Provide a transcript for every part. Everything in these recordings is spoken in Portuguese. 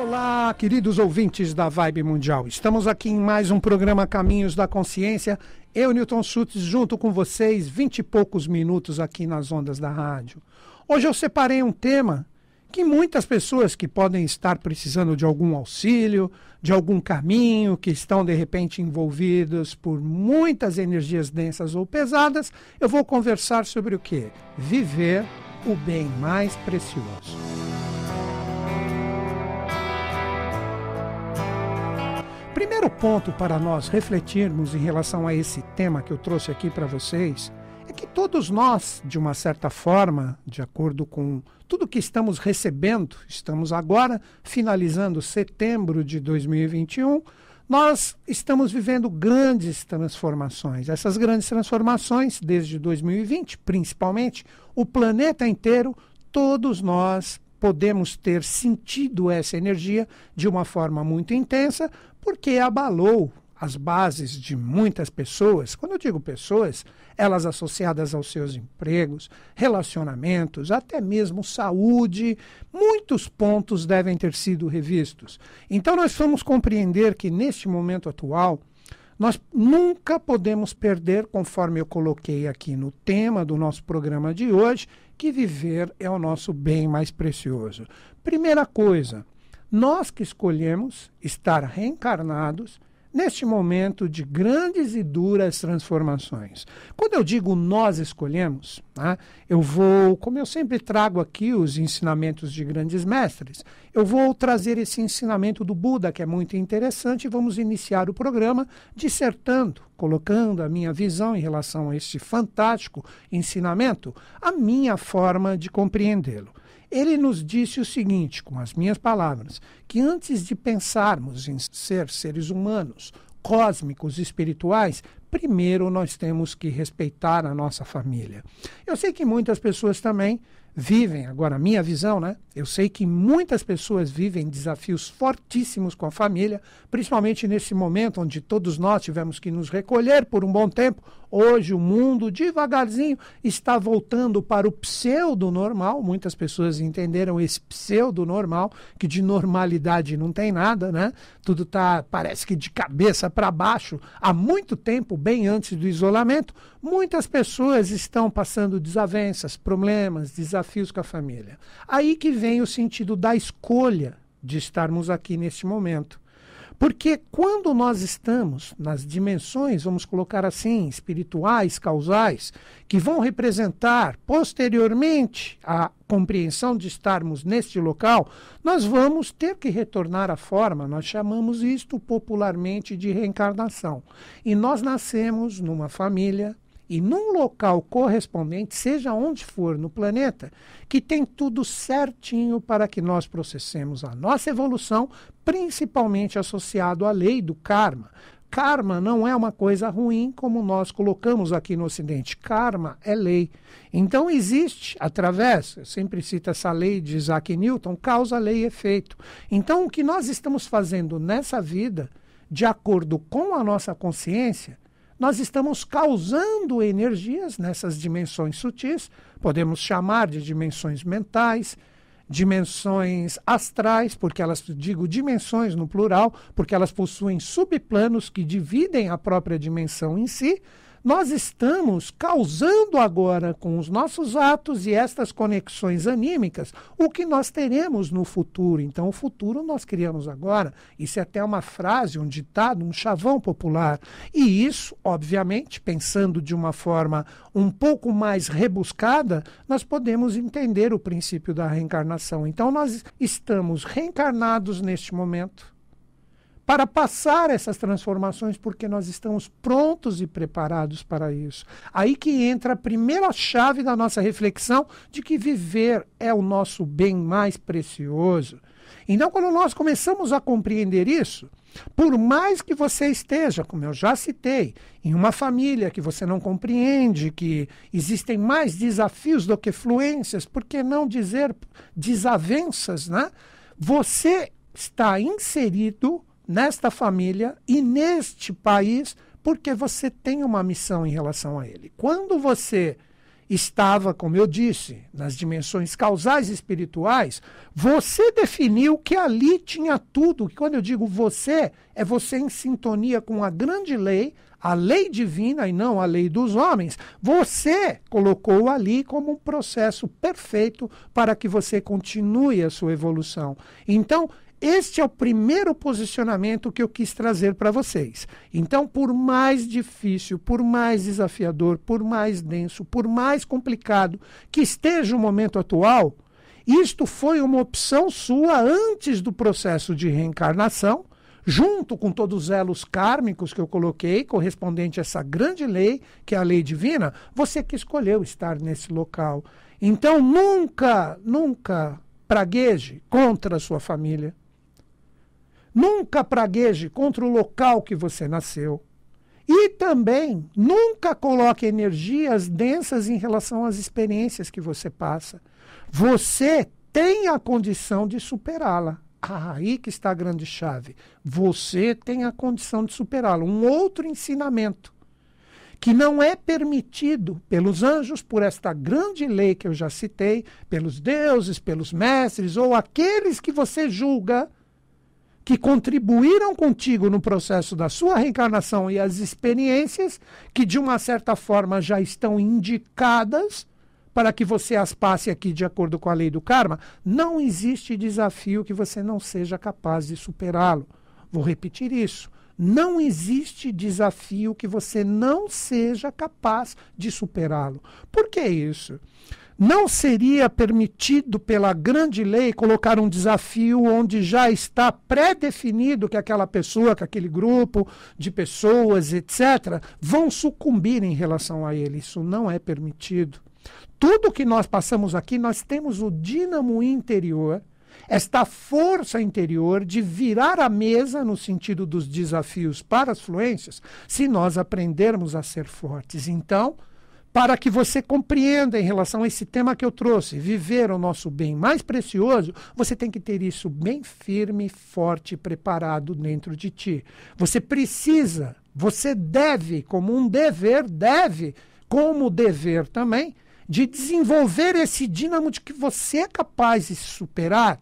Olá, queridos ouvintes da Vibe Mundial. Estamos aqui em mais um programa Caminhos da Consciência. Eu, Newton Schultz, junto com vocês, vinte e poucos minutos aqui nas ondas da rádio. Hoje eu separei um tema que muitas pessoas que podem estar precisando de algum auxílio, de algum caminho, que estão de repente envolvidos por muitas energias densas ou pesadas, eu vou conversar sobre o que? Viver o bem mais precioso. Primeiro ponto para nós refletirmos em relação a esse tema que eu trouxe aqui para vocês é que todos nós, de uma certa forma, de acordo com tudo que estamos recebendo, estamos agora finalizando setembro de 2021, nós estamos vivendo grandes transformações. Essas grandes transformações, desde 2020, principalmente, o planeta inteiro, todos nós podemos ter sentido essa energia de uma forma muito intensa, porque abalou as bases de muitas pessoas, quando eu digo pessoas, elas associadas aos seus empregos, relacionamentos, até mesmo saúde, muitos pontos devem ter sido revistos. Então nós vamos compreender que neste momento atual, nós nunca podemos perder, conforme eu coloquei aqui no tema do nosso programa de hoje, que viver é o nosso bem mais precioso. Primeira coisa, nós que escolhemos estar reencarnados neste momento de grandes e duras transformações. Quando eu digo nós escolhemos, né, eu vou, como eu sempre trago aqui os ensinamentos de grandes mestres, eu vou trazer esse ensinamento do Buda, que é muito interessante, e vamos iniciar o programa dissertando, colocando a minha visão em relação a este fantástico ensinamento, a minha forma de compreendê-lo. Ele nos disse o seguinte, com as minhas palavras, que antes de pensarmos em ser seres humanos, cósmicos, espirituais, primeiro nós temos que respeitar a nossa família. Eu sei que muitas pessoas também vivem, agora a minha visão, né? Eu sei que muitas pessoas vivem desafios fortíssimos com a família, principalmente nesse momento onde todos nós tivemos que nos recolher por um bom tempo. Hoje o mundo devagarzinho está voltando para o pseudo normal. Muitas pessoas entenderam esse pseudo normal, que de normalidade não tem nada, né? Tudo tá parece que de cabeça para baixo há muito tempo, bem antes do isolamento. Muitas pessoas estão passando desavenças, problemas, desafios com a família. Aí que vem o sentido da escolha de estarmos aqui neste momento. Porque quando nós estamos nas dimensões, vamos colocar assim, espirituais, causais, que vão representar posteriormente a compreensão de estarmos neste local, nós vamos ter que retornar à forma, nós chamamos isto popularmente de reencarnação. E nós nascemos numa família, e num local correspondente, seja onde for no planeta, que tem tudo certinho para que nós processemos a nossa evolução, principalmente associado à lei do karma. Karma não é uma coisa ruim como nós colocamos aqui no Ocidente. Karma é lei. Então existe, através, eu sempre cito essa lei de Isaac Newton, causa, lei e efeito. Então o que nós estamos fazendo nessa vida, de acordo com a nossa consciência, nós estamos causando energias nessas dimensões sutis, podemos chamar de dimensões mentais, dimensões astrais, porque elas, digo dimensões no plural, porque elas possuem subplanos que dividem a própria dimensão em si, nós estamos causando agora com os nossos atos e estas conexões anímicas o que nós teremos no futuro. Então, o futuro nós criamos agora. Isso é até uma frase, um ditado, um chavão popular. E isso, obviamente, pensando de uma forma um pouco mais rebuscada, nós podemos entender o princípio da reencarnação. Então, nós estamos reencarnados neste momento para passar essas transformações, porque nós estamos prontos e preparados para isso. Aí que entra a primeira chave da nossa reflexão de que viver é o nosso bem mais precioso. Então, quando nós começamos a compreender isso, por mais que você esteja, como eu já citei, em uma família que você não compreende, que existem mais desafios do que fluências, por que não dizer desavenças, né? Você está inserido nesta família e neste país porque você tem uma missão em relação a ele. Quando você estava, como eu disse, nas dimensões causais espirituais, você definiu que ali tinha tudo. Que quando eu digo você, é você em sintonia com a grande lei, a lei divina e não a lei dos homens. Você colocou ali como um processo perfeito para que você continue a sua evolução. Então, este é o primeiro posicionamento que eu quis trazer para vocês. Então, por mais difícil, por mais desafiador, por mais denso, por mais complicado que esteja o momento atual, isto foi uma opção sua antes do processo de reencarnação, junto com todos os elos kármicos que eu coloquei, correspondente a essa grande lei, que é a lei divina, você que escolheu estar nesse local. Então, nunca, nunca pragueje contra a sua família Nunca pragueje contra o local que você nasceu. E também nunca coloque energias densas em relação às experiências que você passa. Você tem a condição de superá-la. Ah, aí que está a grande chave. Você tem a condição de superá-la. Um outro ensinamento que não é permitido pelos anjos, por esta grande lei que eu já citei, pelos deuses, pelos mestres ou aqueles que você julga que contribuíram contigo no processo da sua reencarnação e as experiências que, de uma certa forma, já estão indicadas para que você as passe aqui de acordo com a lei do karma, não existe desafio que você não seja capaz de superá-lo. Vou repetir isso. Não existe desafio que você não seja capaz de superá-lo. Por que isso? Não seria permitido pela grande lei colocar um desafio onde já está pré-definido que aquela pessoa, que aquele grupo de pessoas, etc., vão sucumbir em relação a ele. Isso não é permitido. Tudo que nós passamos aqui, nós temos o dínamo interior, esta força interior de virar a mesa no sentido dos desafios para as fluências, se nós aprendermos a ser fortes. Então, para que você compreenda em relação a esse tema que eu trouxe, viver o nosso bem mais precioso, você tem que ter isso bem firme, forte, preparado dentro de ti. Você precisa, você deve, como um dever, deve, como dever também, de desenvolver esse dínamo de que você é capaz de se superar.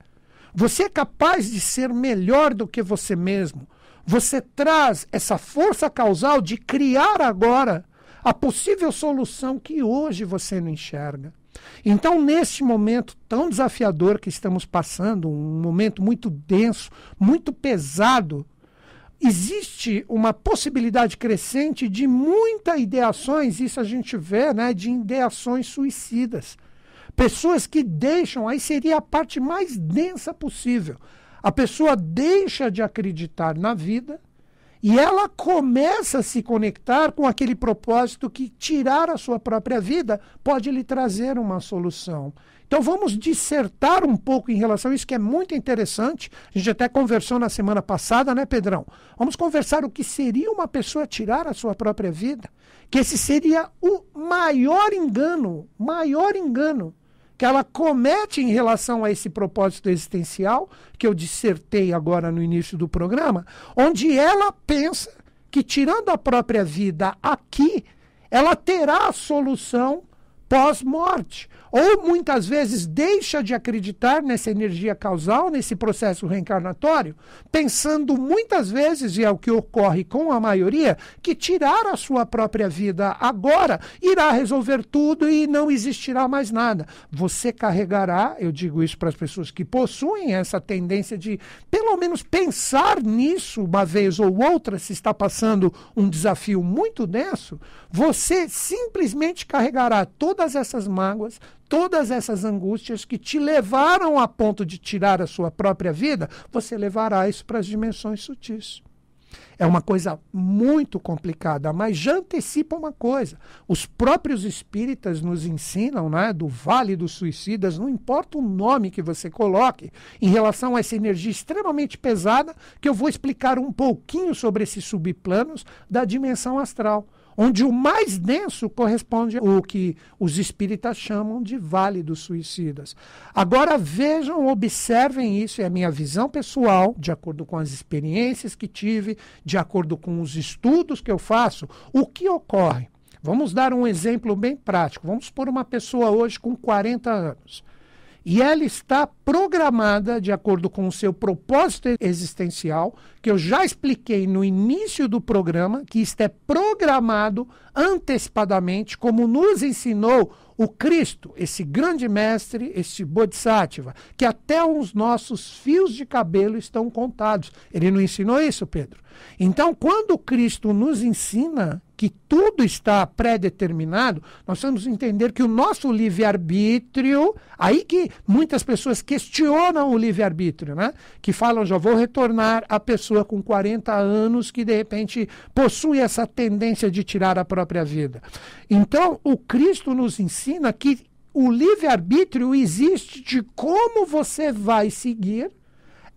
Você é capaz de ser melhor do que você mesmo. Você traz essa força causal de criar agora a possível solução que hoje você não enxerga. Então, neste momento tão desafiador que estamos passando, um momento muito denso, muito pesado, existe uma possibilidade crescente de muitas ideações, isso a gente vê, né, de ideações suicidas. Pessoas que deixam, aí seria a parte mais densa possível. A pessoa deixa de acreditar na vida, e ela começa a se conectar com aquele propósito que tirar a sua própria vida pode lhe trazer uma solução. Então vamos dissertar um pouco em relação a isso, que é muito interessante. A gente até conversou na semana passada, né, Pedrão? Vamos conversar o que seria uma pessoa tirar a sua própria vida. Que esse seria o maior engano, maior engano que ela comete em relação a esse propósito existencial, que eu dissertei agora no início do programa, onde ela pensa que, tirando a própria vida aqui, ela terá a solução pós-morte ou muitas vezes deixa de acreditar nessa energia causal, nesse processo reencarnatório, pensando muitas vezes, e é o que ocorre com a maioria, que tirar a sua própria vida agora irá resolver tudo e não existirá mais nada. Você carregará, eu digo isso para as pessoas que possuem essa tendência de pelo menos pensar nisso uma vez ou outra, se está passando um desafio muito denso, você simplesmente carregará todas essas mágoas, todas essas angústias que te levaram a ponto de tirar a sua própria vida, você levará isso para as dimensões sutis. É uma coisa muito complicada, mas já antecipa uma coisa. Os próprios espíritas nos ensinam, né, do Vale dos Suicidas, não importa o nome que você coloque, em relação a essa energia extremamente pesada, que eu vou explicar um pouquinho sobre esses subplanos da dimensão astral onde o mais denso corresponde ao que os espíritas chamam de Vale dos Suicidas. Agora vejam, observem isso, é a minha visão pessoal, de acordo com as experiências que tive, de acordo com os estudos que eu faço, o que ocorre. Vamos dar um exemplo bem prático. Vamos supor uma pessoa hoje com 40 anos. E ela está programada de acordo com o seu propósito existencial, que eu já expliquei no início do programa, que isto é programado antecipadamente, como nos ensinou o Cristo, esse grande mestre, esse Bodhisattva, que até os nossos fios de cabelo estão contados. Ele não ensinou isso, Pedro? Então, quando Cristo nos ensina que tudo está pré-determinado, nós vamos entender que o nosso livre-arbítrio, aí que muitas pessoas questionam o livre-arbítrio, né? Que falam, já vou retornar a pessoa com 40 anos que de repente possui essa tendência de tirar a própria vida. Então, o Cristo nos ensina que o livre-arbítrio existe de como você vai seguir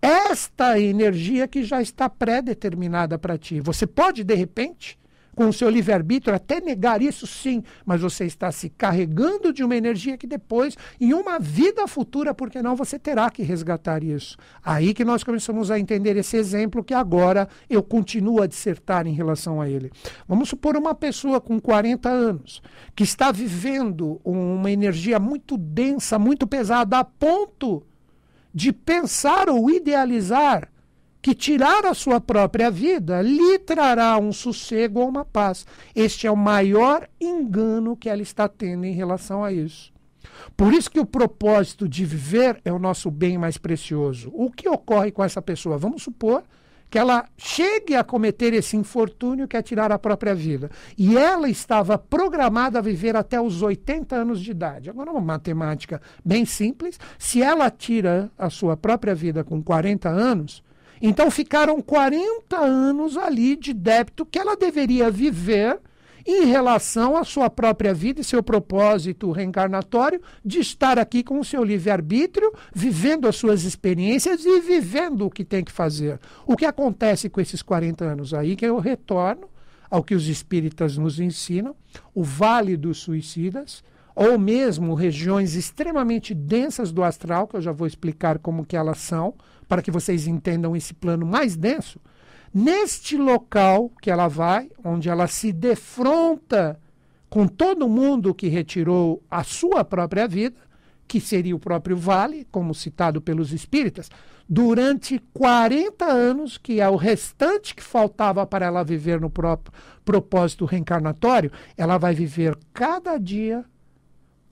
esta energia que já está pré-determinada para ti. Você pode, de repente, com o seu livre-arbítrio, até negar isso sim, mas você está se carregando de uma energia que depois, em uma vida futura, porque não, você terá que resgatar isso. Aí que nós começamos a entender esse exemplo que agora eu continuo a dissertar em relação a ele. Vamos supor uma pessoa com 40 anos, que está vivendo uma energia muito densa, muito pesada, a ponto de pensar ou idealizar que tirar a sua própria vida lhe trará um sossego ou uma paz. Este é o maior engano que ela está tendo em relação a isso. Por isso que o propósito de viver é o nosso bem mais precioso. O que ocorre com essa pessoa? Vamos supor que ela chegue a cometer esse infortúnio que é tirar a própria vida. E ela estava programada a viver até os 80 anos de idade. Agora, uma matemática bem simples: se ela tira a sua própria vida com 40 anos, então ficaram 40 anos ali de débito que ela deveria viver em relação à sua própria vida e seu propósito reencarnatório de estar aqui com o seu livre-arbítrio, vivendo as suas experiências e vivendo o que tem que fazer. O que acontece com esses 40 anos aí que eu retorno ao que os espíritas nos ensinam, o Vale dos Suicidas, ou mesmo regiões extremamente densas do astral, que eu já vou explicar como que elas são, para que vocês entendam esse plano mais denso, neste local que ela vai, onde ela se defronta com todo mundo que retirou a sua própria vida, que seria o próprio vale, como citado pelos espíritas, durante 40 anos, que é o restante que faltava para ela viver no próprio propósito reencarnatório, ela vai viver cada dia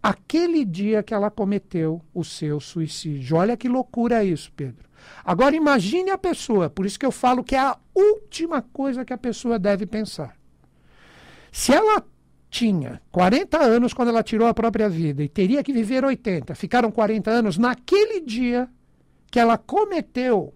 aquele dia que ela cometeu o seu suicídio. Olha que loucura isso, Pedro. Agora imagine a pessoa, por isso que eu falo que é a última coisa que a pessoa deve pensar. Se ela tinha 40 anos quando ela tirou a própria vida e teria que viver 80, ficaram 40 anos naquele dia que ela cometeu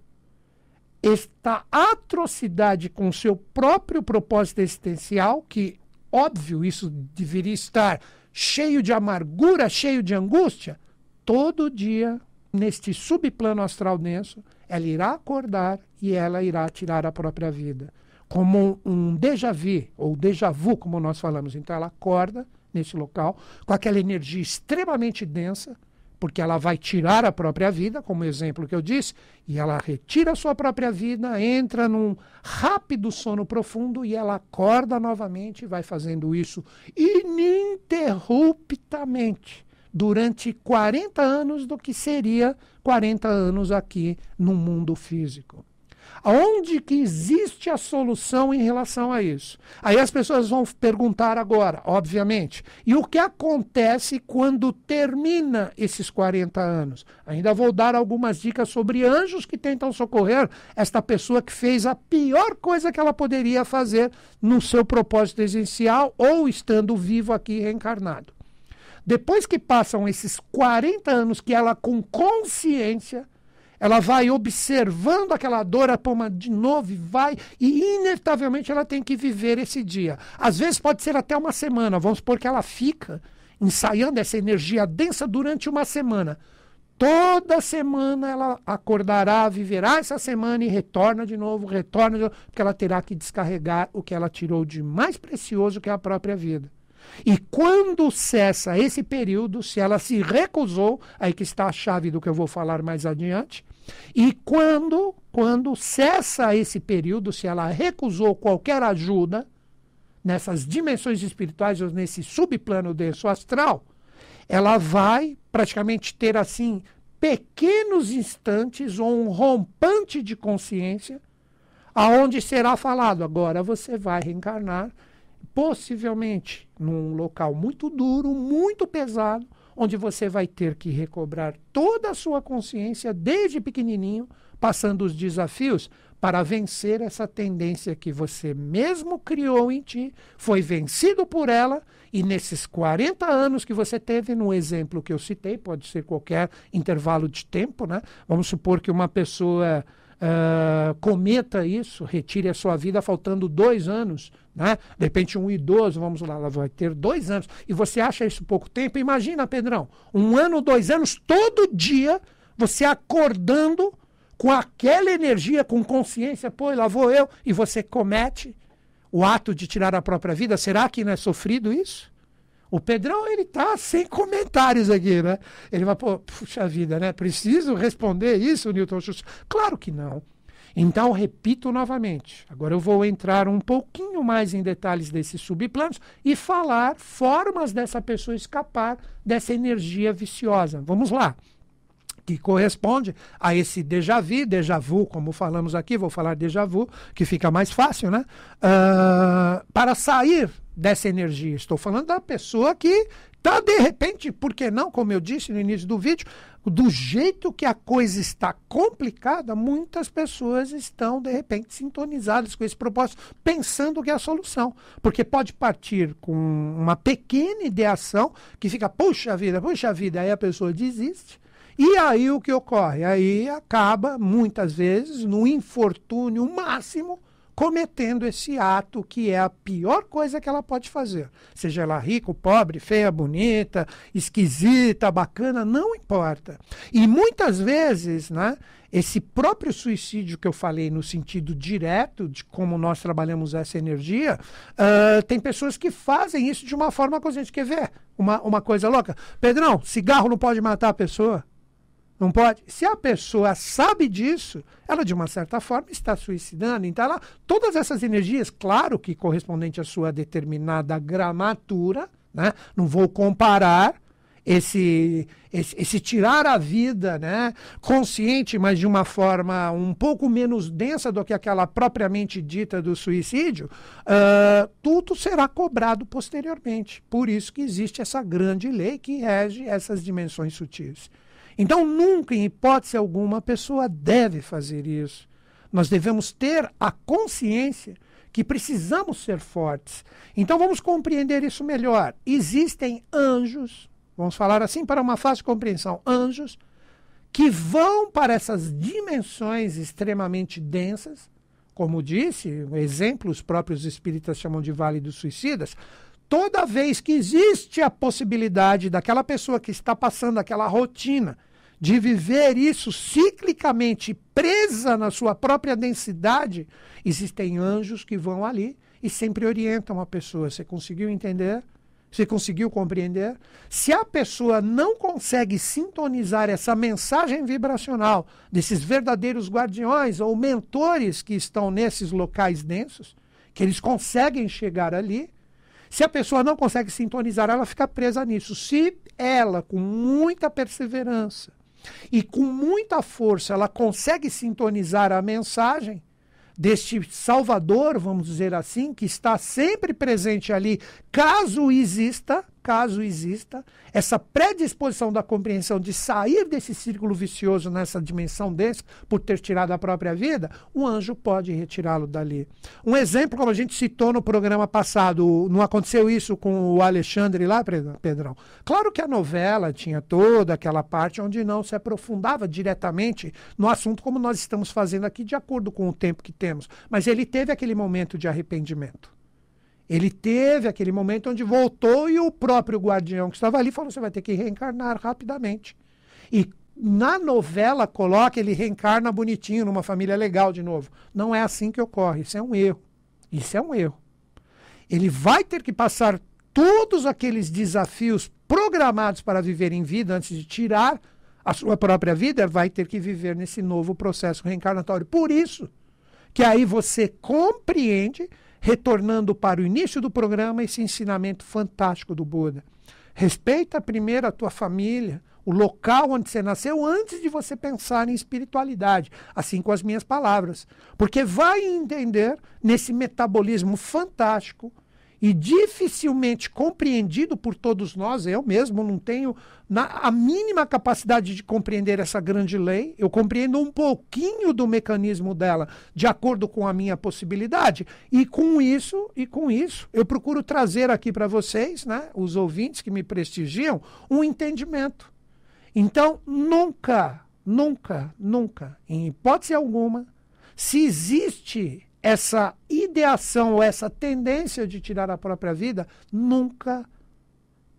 esta atrocidade com seu próprio propósito existencial, que óbvio isso deveria estar cheio de amargura, cheio de angústia, todo dia neste subplano astral denso, ela irá acordar e ela irá tirar a própria vida. Como um déjà vu, ou déjà vu, como nós falamos. Então ela acorda nesse local com aquela energia extremamente densa, porque ela vai tirar a própria vida, como exemplo que eu disse, e ela retira a sua própria vida, entra num rápido sono profundo e ela acorda novamente e vai fazendo isso ininterruptamente durante 40 anos do que seria 40 anos aqui no mundo físico. Aonde que existe a solução em relação a isso? Aí as pessoas vão perguntar agora, obviamente, e o que acontece quando termina esses 40 anos? Ainda vou dar algumas dicas sobre anjos que tentam socorrer esta pessoa que fez a pior coisa que ela poderia fazer no seu propósito essencial ou estando vivo aqui reencarnado. Depois que passam esses 40 anos que ela, com consciência, ela vai observando aquela dor, a poma de novo e vai, e inevitavelmente ela tem que viver esse dia. Às vezes pode ser até uma semana, vamos supor que ela fica ensaiando essa energia densa durante uma semana. Toda semana ela acordará, viverá essa semana e retorna de novo, retorna de novo, porque ela terá que descarregar o que ela tirou de mais precioso que é a própria vida. E quando cessa esse período, se ela se recusou, aí que está a chave do que eu vou falar mais adiante, e quando, quando cessa esse período, se ela recusou qualquer ajuda nessas dimensões espirituais ou nesse subplano denso astral, ela vai praticamente ter assim pequenos instantes ou um rompante de consciência, aonde será falado agora você vai reencarnar, possivelmente num local muito duro, muito pesado, onde você vai ter que recobrar toda a sua consciência desde pequenininho, passando os desafios para vencer essa tendência que você mesmo criou em ti, foi vencido por ela, e nesses 40 anos que você teve, no exemplo que eu citei, pode ser qualquer intervalo de tempo, né? Vamos supor que uma pessoa uh, cometa isso, retire a sua vida faltando dois anos, né? De repente, um idoso, vamos lá, ela vai ter dois anos, e você acha isso pouco tempo? Imagina, Pedrão, um ano, dois anos, todo dia, você acordando com aquela energia, com consciência, pô, lá vou eu, e você comete o ato de tirar a própria vida, será que não é sofrido isso? O Pedrão, ele tá sem comentários aqui, né? Ele vai, pô, puxa vida, né? Preciso responder isso, Newton Schultz? Claro que não. Então, repito novamente, agora eu vou entrar um pouquinho mais em detalhes desses subplanos e falar formas dessa pessoa escapar dessa energia viciosa. Vamos lá que corresponde a esse déjà vu, déjà vu, como falamos aqui, vou falar déjà vu, que fica mais fácil, né? Uh, para sair dessa energia. Estou falando da pessoa que está, de repente, por que não, como eu disse no início do vídeo, do jeito que a coisa está complicada, muitas pessoas estão, de repente, sintonizadas com esse propósito, pensando que é a solução. Porque pode partir com uma pequena ideação que fica, puxa vida, puxa vida, aí a pessoa desiste e aí o que ocorre? Aí acaba, muitas vezes, no infortúnio máximo, cometendo esse ato que é a pior coisa que ela pode fazer. Seja ela rica, pobre, feia, bonita, esquisita, bacana, não importa. E muitas vezes, né, esse próprio suicídio que eu falei no sentido direto de como nós trabalhamos essa energia, uh, tem pessoas que fazem isso de uma forma consciente. Quer ver uma, uma coisa louca? Pedrão, cigarro não pode matar a pessoa? Não pode. Se a pessoa sabe disso, ela de uma certa forma está suicidando. Então, ela, todas essas energias, claro que correspondente à sua determinada gramatura, né? não vou comparar esse, esse, esse, tirar a vida né? consciente, mas de uma forma um pouco menos densa do que aquela propriamente dita do suicídio, uh, tudo será cobrado posteriormente. Por isso que existe essa grande lei que rege essas dimensões sutis. Então, nunca, em hipótese alguma, a pessoa deve fazer isso. Nós devemos ter a consciência que precisamos ser fortes. Então, vamos compreender isso melhor. Existem anjos, vamos falar assim para uma fácil compreensão: anjos que vão para essas dimensões extremamente densas, como disse, exemplo, os próprios espíritas chamam de Vale dos Suicidas, toda vez que existe a possibilidade daquela pessoa que está passando aquela rotina de viver isso ciclicamente presa na sua própria densidade, existem anjos que vão ali e sempre orientam a pessoa. Você conseguiu entender? Você conseguiu compreender? Se a pessoa não consegue sintonizar essa mensagem vibracional desses verdadeiros guardiões ou mentores que estão nesses locais densos, que eles conseguem chegar ali, se a pessoa não consegue sintonizar, ela fica presa nisso. Se ela, com muita perseverança e com muita força, ela consegue sintonizar a mensagem deste Salvador, vamos dizer assim, que está sempre presente ali, caso exista, caso exista, essa predisposição da compreensão de sair desse círculo vicioso nessa dimensão densa por ter tirado a própria vida, o anjo pode retirá-lo dali. Um exemplo, como a gente citou no programa passado, não aconteceu isso com o Alexandre lá, Pedrão? Claro que a novela tinha toda aquela parte onde não se aprofundava diretamente no assunto como nós estamos fazendo aqui, de acordo com o tempo que temos, mas ele teve aquele momento de arrependimento. Ele teve aquele momento onde voltou e o próprio guardião que estava ali falou: você vai ter que reencarnar rapidamente. E na novela coloca ele reencarna bonitinho numa família legal de novo. Não é assim que ocorre. Isso é um erro. Isso é um erro. Ele vai ter que passar todos aqueles desafios programados para viver em vida antes de tirar a sua própria vida, vai ter que viver nesse novo processo reencarnatório. Por isso que aí você compreende retornando para o início do programa esse ensinamento fantástico do Buda. Respeita primeiro a tua família, o local onde você nasceu, antes de você pensar em espiritualidade, assim com as minhas palavras. Porque vai entender nesse metabolismo fantástico e dificilmente compreendido por todos nós. Eu mesmo não tenho na, a mínima capacidade de compreender essa grande lei. Eu compreendo um pouquinho do mecanismo dela, de acordo com a minha possibilidade. E com isso, e com isso, eu procuro trazer aqui para vocês, né, os ouvintes que me prestigiam, um entendimento. Então, nunca, nunca, nunca, em hipótese alguma, se existe essa ideação ou essa tendência de tirar a própria vida, nunca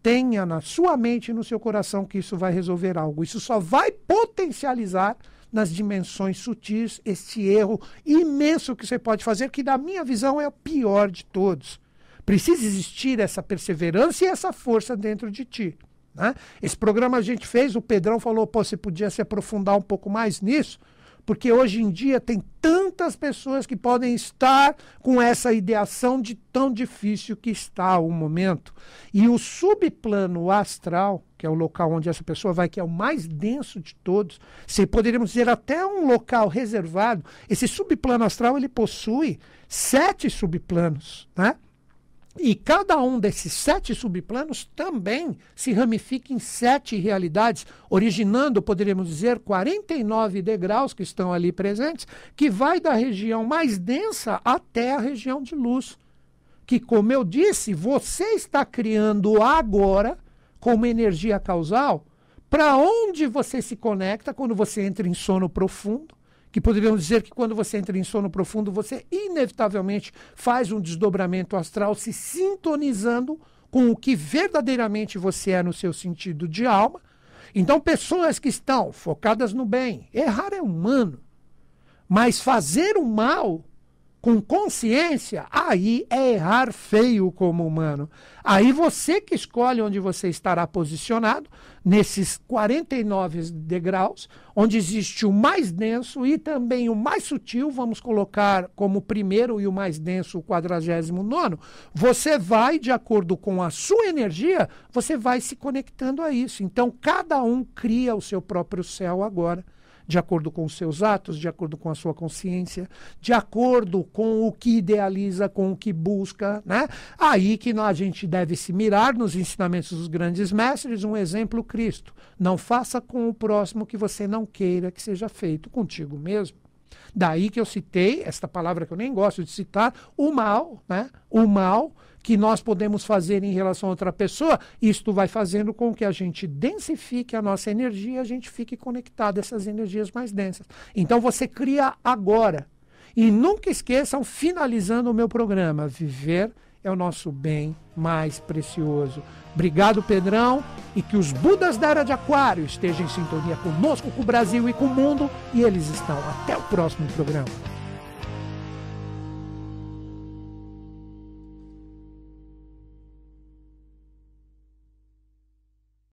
tenha na sua mente e no seu coração que isso vai resolver algo. Isso só vai potencializar nas dimensões sutis este erro imenso que você pode fazer, que na minha visão é o pior de todos. Precisa existir essa perseverança e essa força dentro de ti. Né? Esse programa a gente fez, o Pedrão falou, pô, você podia se aprofundar um pouco mais nisso porque hoje em dia tem tantas pessoas que podem estar com essa ideação de tão difícil que está o momento. E o subplano astral, que é o local onde essa pessoa vai, que é o mais denso de todos, se poderíamos dizer até um local reservado, esse subplano astral ele possui sete subplanos, né? E cada um desses sete subplanos também se ramifica em sete realidades, originando, poderíamos dizer, 49 degraus que estão ali presentes, que vai da região mais densa até a região de luz. Que, como eu disse, você está criando agora, como energia causal, para onde você se conecta quando você entra em sono profundo que poderíamos dizer que quando você entra em sono profundo, você inevitavelmente faz um desdobramento astral se sintonizando com o que verdadeiramente você é no seu sentido de alma. Então, pessoas que estão focadas no bem, errar é humano, mas fazer o mal com consciência, aí é errar feio como humano. Aí você que escolhe onde você estará posicionado, nesses 49 degraus, onde existe o mais denso e também o mais sutil, vamos colocar como primeiro e o mais denso o 49. Você vai, de acordo com a sua energia, você vai se conectando a isso. Então, cada um cria o seu próprio céu agora de acordo com os seus atos, de acordo com a sua consciência, de acordo com o que idealiza, com o que busca, né? Aí que a gente deve se mirar nos ensinamentos dos grandes mestres, um exemplo Cristo. Não faça com o próximo que você não queira que seja feito contigo mesmo. Daí que eu citei esta palavra que eu nem gosto de citar, o mal, né? O mal que nós podemos fazer em relação a outra pessoa, isto vai fazendo com que a gente densifique a nossa energia, a gente fique conectado a essas energias mais densas. Então você cria agora. E nunca esqueçam, finalizando o meu programa, viver é o nosso bem mais precioso. Obrigado, Pedrão, e que os Budas da Era de Aquário estejam em sintonia conosco, com o Brasil e com o mundo, e eles estão. Até o próximo programa.